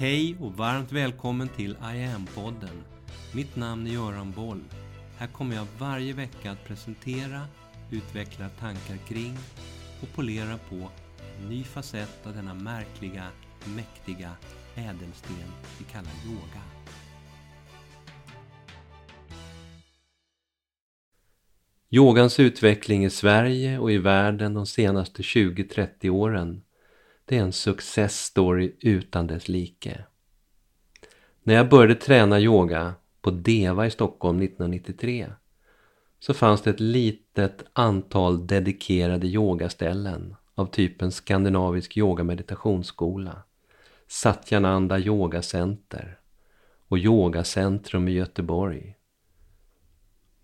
Hej och varmt välkommen till I am-podden. Mitt namn är Göran Boll. Här kommer jag varje vecka att presentera, utveckla tankar kring och polera på en ny facett av denna märkliga, mäktiga ädelsten vi kallar yoga. Yogans utveckling i Sverige och i världen de senaste 20-30 åren det är en success story utan dess like. När jag började träna yoga på Deva i Stockholm 1993 så fanns det ett litet antal dedikerade yogaställen av typen skandinavisk yogameditationsskola, Satyananda yogacenter och yogacentrum i Göteborg.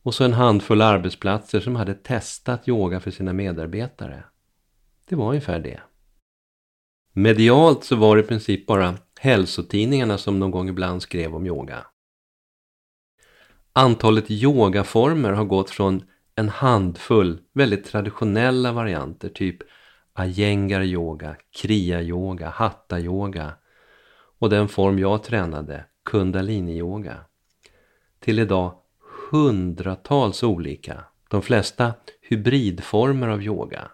Och så en handfull arbetsplatser som hade testat yoga för sina medarbetare. Det var ungefär det. Medialt så var det i princip bara hälsotidningarna som någon gång ibland skrev om yoga. Antalet yogaformer har gått från en handfull väldigt traditionella varianter, typ Ayengar yoga, kriya yoga, hatta yoga och den form jag tränade, kundalini yoga, till idag hundratals olika, de flesta hybridformer av yoga.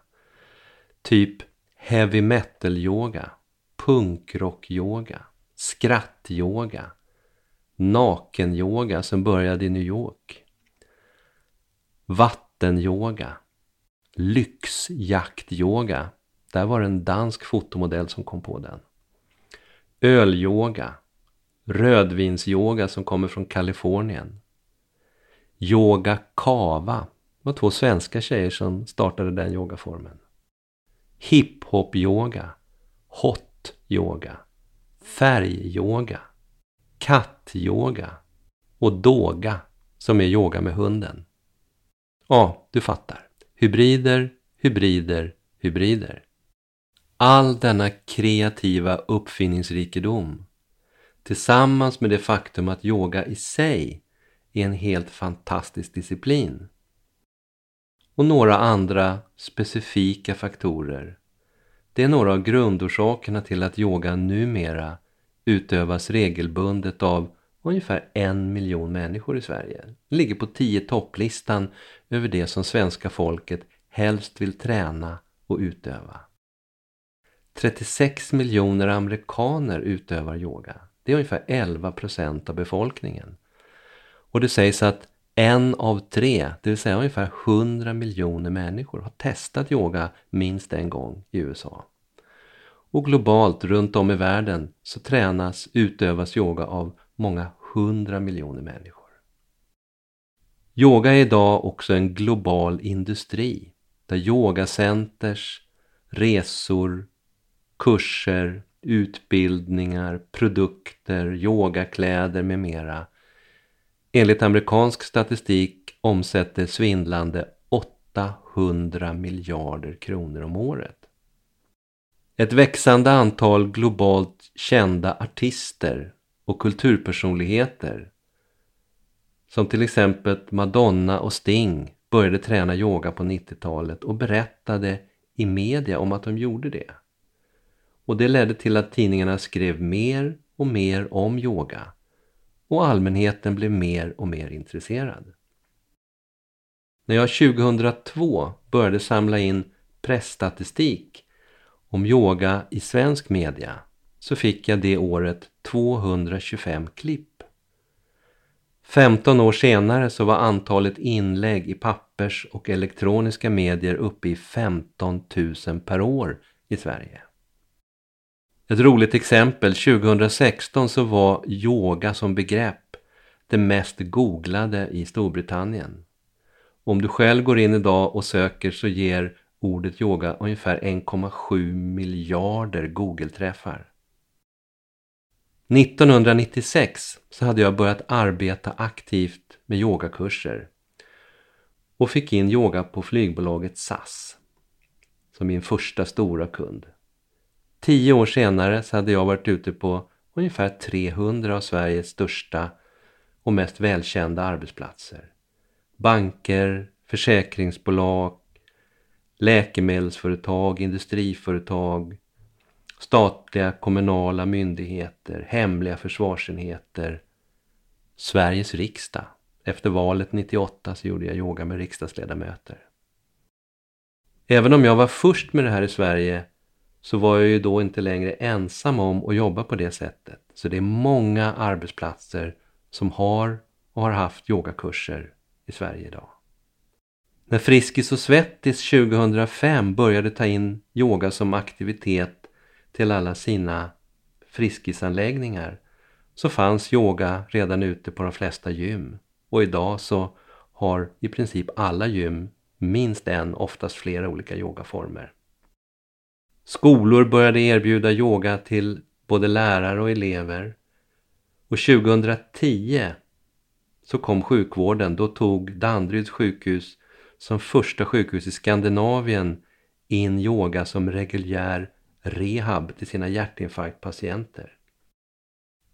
Typ heavy metal-yoga, punkrock-yoga, skratt-yoga, naken-yoga som började i New York, vatten-yoga, lyxjakt-yoga, där var det en dansk fotomodell som kom på den, öl-yoga, rödvins-yoga som kommer från Kalifornien, yoga kava, det var två svenska tjejer som startade den yogaformen hiphop-yoga, hot-yoga, färg-yoga, katt-yoga och doga som är yoga med hunden. Ja, du fattar. Hybrider, hybrider, hybrider. All denna kreativa uppfinningsrikedom tillsammans med det faktum att yoga i sig är en helt fantastisk disciplin och några andra specifika faktorer. Det är några av grundorsakerna till att yoga numera utövas regelbundet av ungefär en miljon människor i Sverige. Det ligger på tio topplistan över det som svenska folket helst vill träna och utöva. 36 miljoner amerikaner utövar yoga. Det är ungefär 11 procent av befolkningen. Och det sägs att en av tre, det vill säga ungefär 100 miljoner människor, har testat yoga minst en gång i USA. Och globalt runt om i världen så tränas, utövas yoga av många hundra miljoner människor. Yoga är idag också en global industri där yogacenters, resor, kurser, utbildningar, produkter, yogakläder med mera enligt amerikansk statistik omsätter svindlande 800 miljarder kronor om året. Ett växande antal globalt kända artister och kulturpersonligheter som till exempel Madonna och Sting började träna yoga på 90-talet och berättade i media om att de gjorde det. Och det ledde till att tidningarna skrev mer och mer om yoga och allmänheten blev mer och mer intresserad. När jag 2002 började samla in pressstatistik om yoga i svensk media så fick jag det året 225 klipp. 15 år senare så var antalet inlägg i pappers och elektroniska medier uppe i 15 000 per år i Sverige. Ett roligt exempel, 2016 så var yoga som begrepp det mest googlade i Storbritannien. Om du själv går in idag och söker så ger ordet yoga ungefär 1,7 miljarder Google-träffar. 1996 så hade jag börjat arbeta aktivt med yogakurser och fick in yoga på flygbolaget SAS som min första stora kund. Tio år senare så hade jag varit ute på ungefär 300 av Sveriges största och mest välkända arbetsplatser. Banker, försäkringsbolag, läkemedelsföretag, industriföretag, statliga kommunala myndigheter, hemliga försvarsenheter, Sveriges riksdag. Efter valet 98 så gjorde jag yoga med riksdagsledamöter. Även om jag var först med det här i Sverige så var jag ju då inte längre ensam om att jobba på det sättet. Så det är många arbetsplatser som har och har haft yogakurser i Sverige idag. När Friskis och Svettis 2005 började ta in yoga som aktivitet till alla sina Friskisanläggningar så fanns yoga redan ute på de flesta gym och idag så har i princip alla gym minst en, oftast flera olika yogaformer. Skolor började erbjuda yoga till både lärare och elever. Och 2010 så kom sjukvården. Då tog Danderyds sjukhus som första sjukhus i Skandinavien in yoga som reguljär rehab till sina hjärtinfarktpatienter.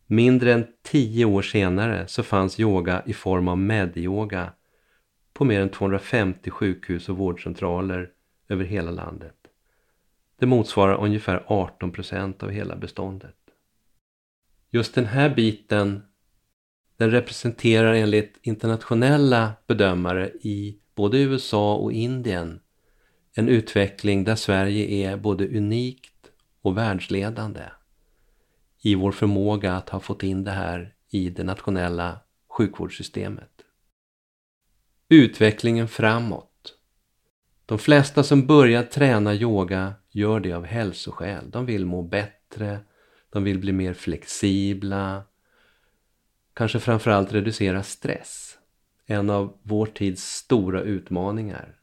Mindre än tio år senare så fanns yoga i form av medyoga på mer än 250 sjukhus och vårdcentraler över hela landet. Det motsvarar ungefär 18 procent av hela beståndet. Just den här biten den representerar enligt internationella bedömare i både USA och Indien en utveckling där Sverige är både unikt och världsledande i vår förmåga att ha fått in det här i det nationella sjukvårdssystemet. Utvecklingen framåt. De flesta som börjar träna yoga gör det av hälsoskäl. De vill må bättre, de vill bli mer flexibla, kanske framförallt reducera stress. En av vår tids stora utmaningar.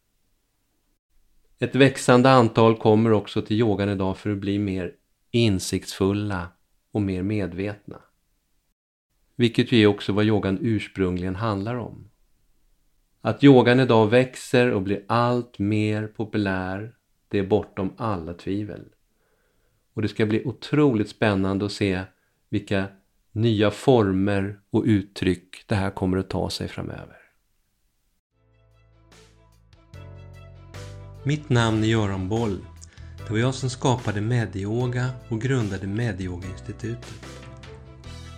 Ett växande antal kommer också till yogan idag för att bli mer insiktsfulla och mer medvetna. Vilket ju är också vad yogan ursprungligen handlar om. Att yogan idag växer och blir allt mer populär, det är bortom alla tvivel. Och det ska bli otroligt spännande att se vilka nya former och uttryck det här kommer att ta sig framöver. Mitt namn är Göran Boll. Det var jag som skapade Medyoga och grundade Medyoga-institutet.